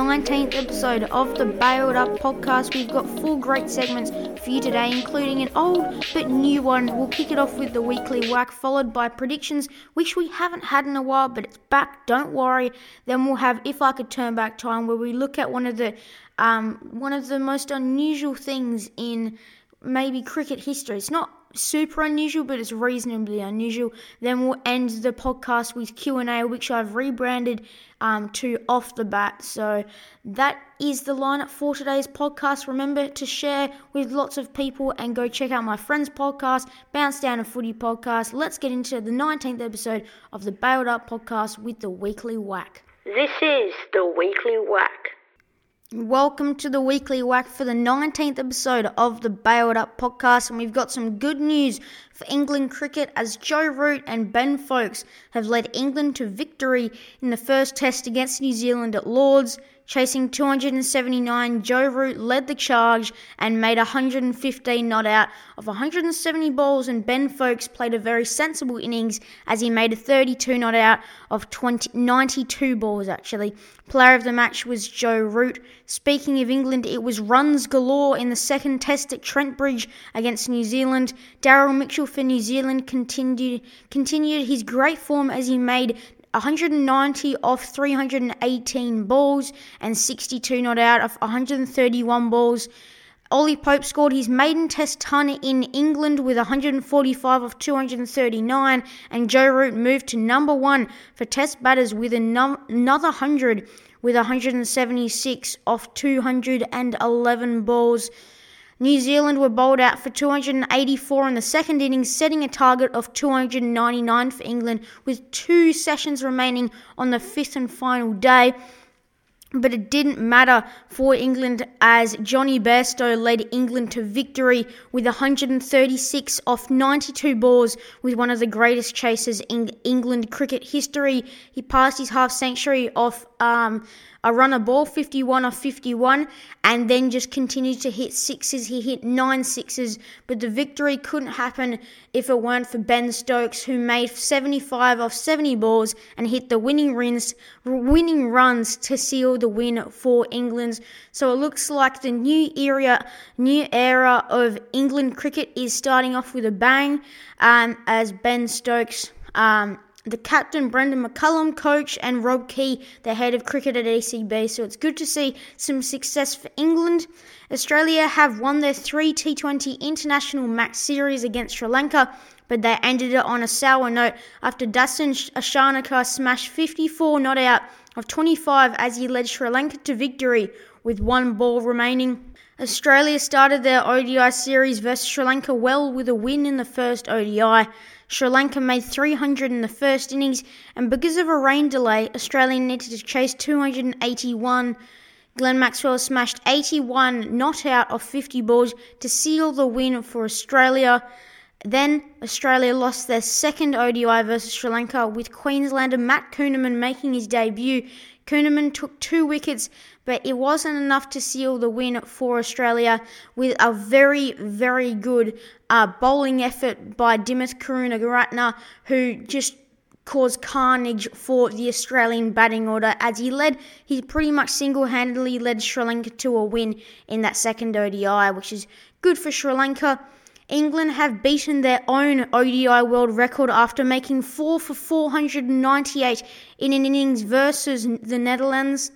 19th episode of the Bailed Up podcast. We've got four great segments for you today, including an old but new one. We'll kick it off with the weekly whack, followed by predictions, which we haven't had in a while, but it's back. Don't worry. Then we'll have If I Could Turn Back Time, where we look at one of the um, one of the most unusual things in maybe cricket history. It's not super unusual, but it's reasonably unusual. Then we'll end the podcast with Q and A, which I've rebranded um, to Off the Bat. So that is the lineup for today's podcast. Remember to share with lots of people and go check out my friend's podcast, Bounce Down a Footy podcast. Let's get into the 19th episode of the Bailed Up podcast with the Weekly Whack. This is the Weekly Whack. Welcome to the weekly whack for the 19th episode of the Bailed Up podcast, and we've got some good news for England cricket as Joe Root and Ben Foakes have led England to victory in the first test against New Zealand at Lords. Chasing 279, Joe Root led the charge and made 115 not out of 170 balls, and Ben Foakes played a very sensible innings as he made a 32 not out of 20, 92 balls, actually. Player of the match was Joe Root. Speaking of England, it was runs galore in the second test at Trent Bridge against New Zealand. Daryl Mitchell for New Zealand continued, continued his great form as he made 190 off 318 balls and 62 not out of 131 balls. Ollie Pope scored his maiden test ton in England with 145 of 239, and Joe Root moved to number one for test batters with another 100 with 176 off 211 balls. New Zealand were bowled out for 284 in the second innings, setting a target of 299 for England with two sessions remaining on the fifth and final day. But it didn't matter for England as Jonny Bairstow led England to victory with 136 off 92 balls with one of the greatest chases in England cricket history. He passed his half century off um, a runner ball, 51 off 51, and then just continued to hit sixes. He hit nine sixes, but the victory couldn't happen if it weren't for Ben Stokes, who made 75 off 70 balls and hit the winning runs, winning runs to seal the win for England. So it looks like the new era, new era of England cricket is starting off with a bang, um, as Ben Stokes. Um, the captain Brendon McCullum, coach, and Rob Key, the head of cricket at ECB. So it's good to see some success for England. Australia have won their three T20 international match series against Sri Lanka, but they ended it on a sour note after Dasun Shanaka smashed 54 not out of 25 as he led Sri Lanka to victory with one ball remaining. Australia started their ODI series versus Sri Lanka well with a win in the first ODI. Sri Lanka made 300 in the first innings, and because of a rain delay, Australia needed to chase 281. Glenn Maxwell smashed 81 not out of 50 balls to seal the win for Australia. Then Australia lost their second ODI versus Sri Lanka with Queenslander Matt Kuhnemann making his debut. Kuhnemann took two wickets, but it wasn't enough to seal the win for Australia with a very, very good uh, bowling effort by Dimuth Karunaratne, who just caused carnage for the Australian batting order as he led, he pretty much single handedly led Sri Lanka to a win in that second ODI, which is good for Sri Lanka. England have beaten their own ODI world record after making 4 for 498 in an innings versus the Netherlands.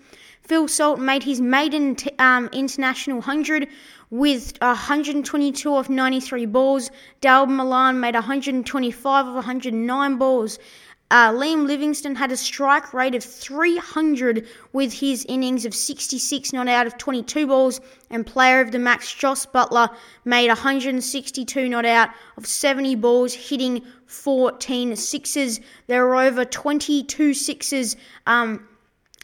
Phil Salt made his maiden t- um, international 100 with 122 of 93 balls. Dawid Malan made 125 of 109 balls. Uh, Liam Livingstone had a strike rate of 300 with his innings of 66 not out of 22 balls, and player of the match Jos Buttler made 162 not out of 70 balls, hitting 14 sixes. There were over 22 sixes. Um,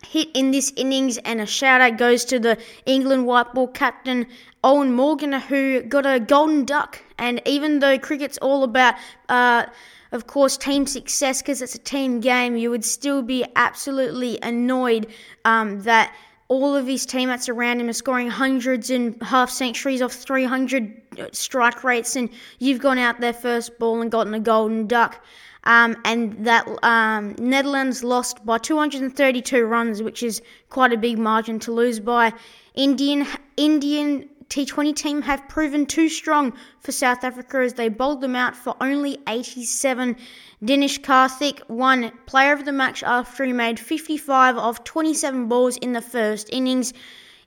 hit in this innings, and a shout out goes to the England white ball captain Eoin Morgan, who got a golden duck. And even though cricket's all about uh, of course, team success because it's a team game, you would still be absolutely annoyed um, that all of his teammates around him are scoring hundreds and half centuries off 300 strike rates, and you've gone out there first ball and gotten a golden duck. Um, and that um, Netherlands lost by 232 runs, which is quite a big margin to lose by. Indian Indian T20 team have proven too strong for South Africa as they bowled them out for only 87. Dinesh Karthik won player of the match after he made 55 of 27 balls in the first innings.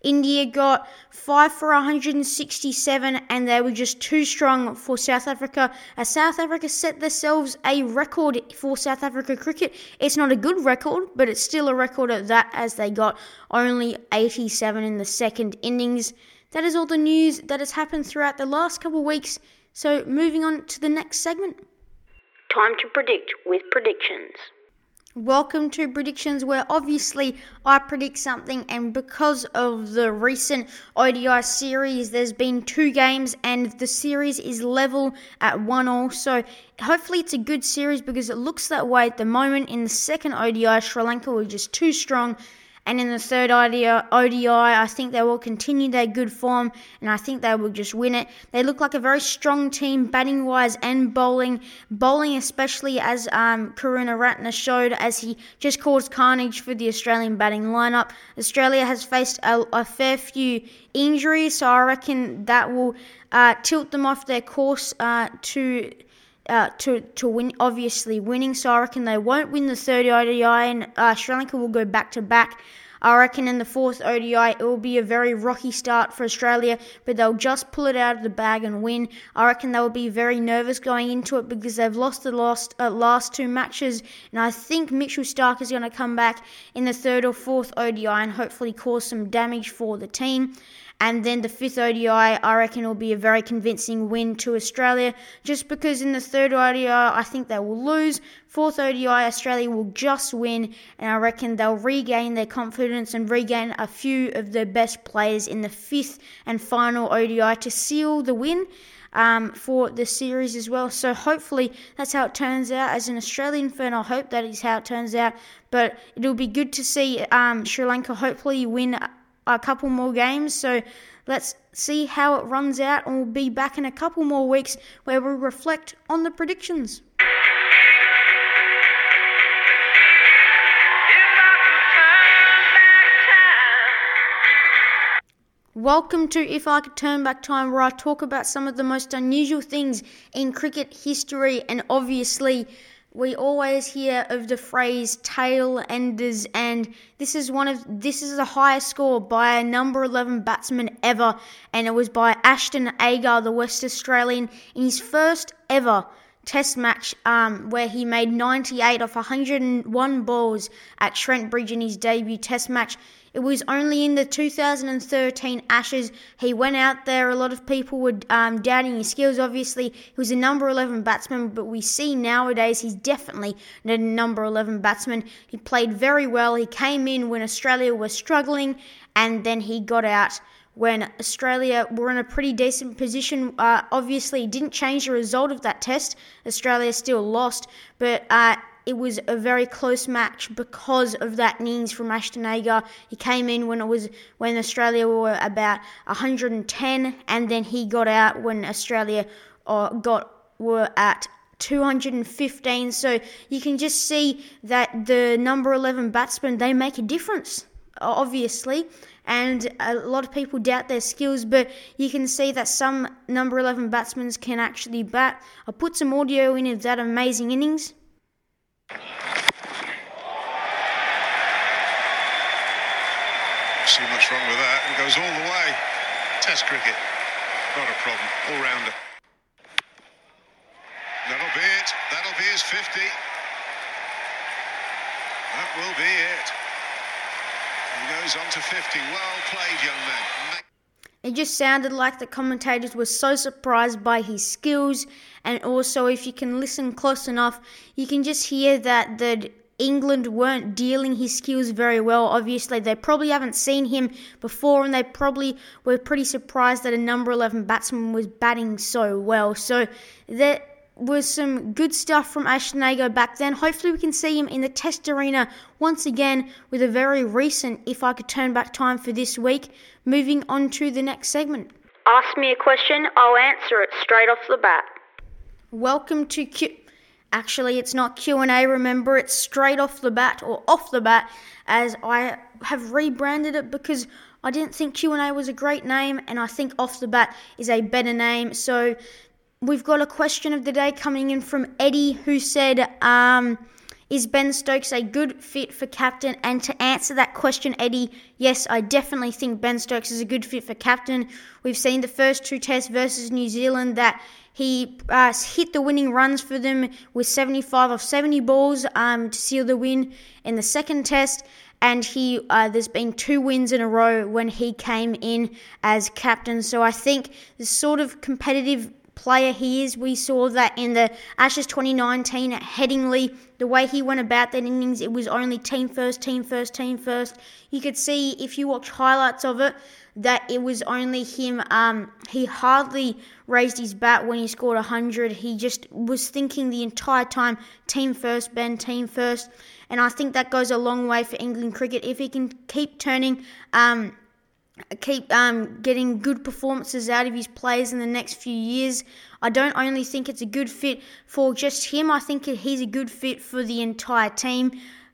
India got 5 for 167 and they were just too strong for South Africa. As South Africa set themselves a record for South Africa cricket, it's not a good record, but it's still a record at that as they got only 87 in the second innings. That is all the news that has happened throughout the last couple of weeks. So, moving on to the next segment. Time to predict with predictions. Welcome to predictions, where obviously I predict something, and because of the recent ODI series, there's been two games, and the series is level at one all. So hopefully, it's a good series because it looks that way at the moment. In the second ODI, Sri Lanka were just too strong and in the third ODI, I think they will continue their good form and I think they will just win it. They look like a very strong team, batting wise and bowling. Bowling, especially as um, Karunaratne showed, as he just caused carnage for the Australian batting lineup. Australia has faced a, a fair few injuries, so I reckon that will uh, tilt them off their course uh, to. Uh, to to win, obviously winning. So I reckon they won't win the third ODI, and uh, Sri Lanka will go back to back. I reckon in the fourth ODI it will be a very rocky start for Australia, but they'll just pull it out of the bag and win. I reckon they'll be very nervous going into it because they've lost the last uh, last two matches, and I think Mitchell Starc is going to come back in the third or fourth ODI and hopefully cause some damage for the team. And then the fifth ODI, I reckon will be a very convincing win to Australia, just because in the third ODI, I think they will lose. Fourth ODI, Australia will just win, and I reckon they'll regain their confidence and regain a few of their best players in the fifth and final ODI to seal the win. Um, for the series as well. So hopefully that's how it turns out. As an Australian fan, I hope that is how it turns out. But it'll be good to see um, Sri Lanka hopefully win a couple more games. So let's see how it runs out, and we'll be back in a couple more weeks where we reflect on the predictions. Welcome to If I Could Turn Back Time, where I talk about some of the most unusual things in cricket history and obviously we always hear of the phrase tail enders and this is one of this is the highest score by a number 11 batsman ever and it was by Ashton Agar the West Australian in his first ever test match um, where he made 98 off 101 balls at Trent Bridge in his debut test match it was only in the 2013 Ashes he went out there. A lot of people were um, doubting his skills. Obviously, he was a number 11 batsman, but we see nowadays he's definitely a number 11 batsman. He played very well. He came in when Australia was struggling, and then he got out when Australia were in a pretty decent position. Uh, obviously, didn't change the result of that test. Australia still lost, but uh, it was a very close match because of that innings from Ashton Agar. He came in when it was when Australia were about 110, and then he got out when Australia uh, got were at 215. So you can just see that the number 11 batsmen they make a difference, obviously. And a lot of people doubt their skills, but you can see that some number 11 batsmen can actually bat. I put some audio in of that amazing innings. See much wrong with that. It goes all the way. Test cricket. Not a problem. All rounder. That'll be it. That'll be his 50. That will be it. He goes on to 50. Well played, young man. It just sounded like the commentators were so surprised by his skills, and also, if you can listen close enough, you can just hear that the England weren't dealing his skills very well. Obviously, they probably haven't seen him before, and they probably were pretty surprised that a number 11 batsman was batting so well. So that was some good stuff from Ashton Agar back then. Hopefully, we can see him in the Test arena once again with a very recent If I Could Turn Back Time for this week. Moving on to the next segment. Ask me a question, I'll answer it straight off the bat. Welcome to Q. Actually, it's not Q&A, remember, it's straight off the bat or off the bat as I have rebranded it because I didn't think Q&A was a great name and I think off the bat is a better name. So we've got a question of the day coming in from Eddie who said, um, is Ben Stokes a good fit for captain? And to answer that question, Eddie, yes, I definitely think Ben Stokes is a good fit for captain. We've seen the first two tests versus New Zealand that he uh, hit the winning runs for them with 75 of 70 balls um, to seal the win in the second test. And he, uh, there's been two wins in a row when he came in as captain. So I think the sort of competitive player he is. We saw that in the Ashes 2019 at Headingley. The way he went about that innings, it was only team first, team first, team first. You could see if you watch highlights of it that it was only him. Um, he hardly raised his bat when he scored 100. He just was thinking the entire time, team first, Ben, team first. And I think that goes a long way for England cricket. If he can keep turning um, keep um, getting good performances out of his players in the next few years. I don't only think it's a good fit for just him, I think he's a good fit for the entire team.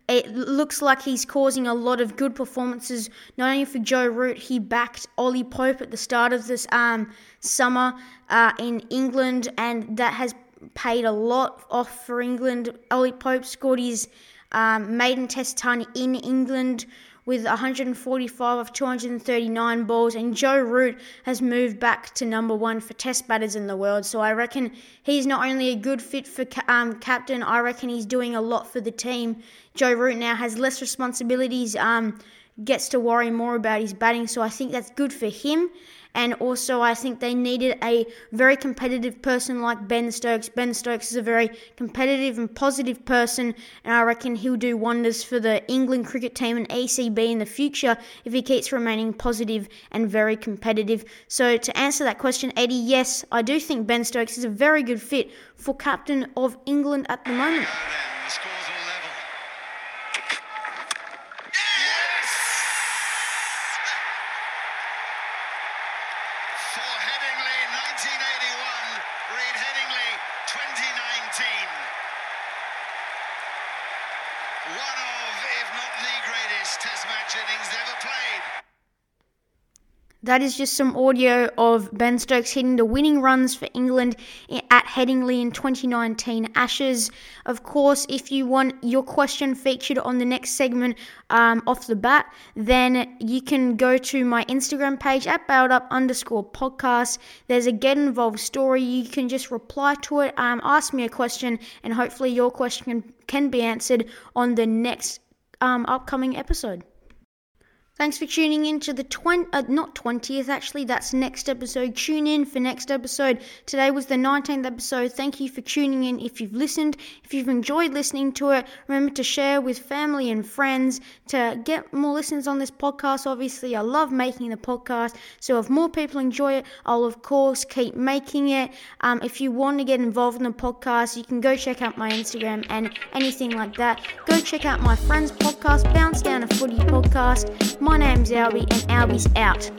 It looks like he's causing a lot of good performances, not only for Joe Root, he backed Ollie Pope at the start of this um, summer uh, in England, and that has paid a lot off for England. Ollie Pope scored his um, maiden test ton in England with 145 of 239 balls, and Joe Root has moved back to number one for test batters in the world. So I reckon he's not only a good fit for um, captain, I reckon he's doing a lot for the team. Joe Root now has less responsibilities, um, gets to worry more about his batting, so I think that's good for him. And also, I think they needed a very competitive person like Ben Stokes. Ben Stokes is a very competitive and positive person, and I reckon he'll do wonders for the England cricket team and ECB in the future if he keeps remaining positive and very competitive. So, to answer that question, Eddie, yes, I do think Ben Stokes is a very good fit for captain of England at the moment. That is just some audio of Ben Stokes hitting the winning runs for England at Headingley in 2019 Ashes. Of course, if you want your question featured on the next segment um, off the bat, then you can go to my Instagram page at up underscore podcast. There's a get involved story. You can just reply to it, um, ask me a question, and hopefully your question can, can be answered on the next um, upcoming episode. Thanks for tuning in to the 20, uh, not 20th actually, that's next episode. Tune in for next episode. Today was the 19th episode. Thank you for tuning in if you've listened. If you've enjoyed listening to it, remember to share with family and friends to get more listeners on this podcast. Obviously, I love making the podcast, so if more people enjoy it, I'll of course keep making it. Um, if you want to get involved in the podcast, you can go check out my Instagram and anything like that. Go check out my friend's podcast, Bounce Down a Footy podcast. My name's Albie, and Albie's out.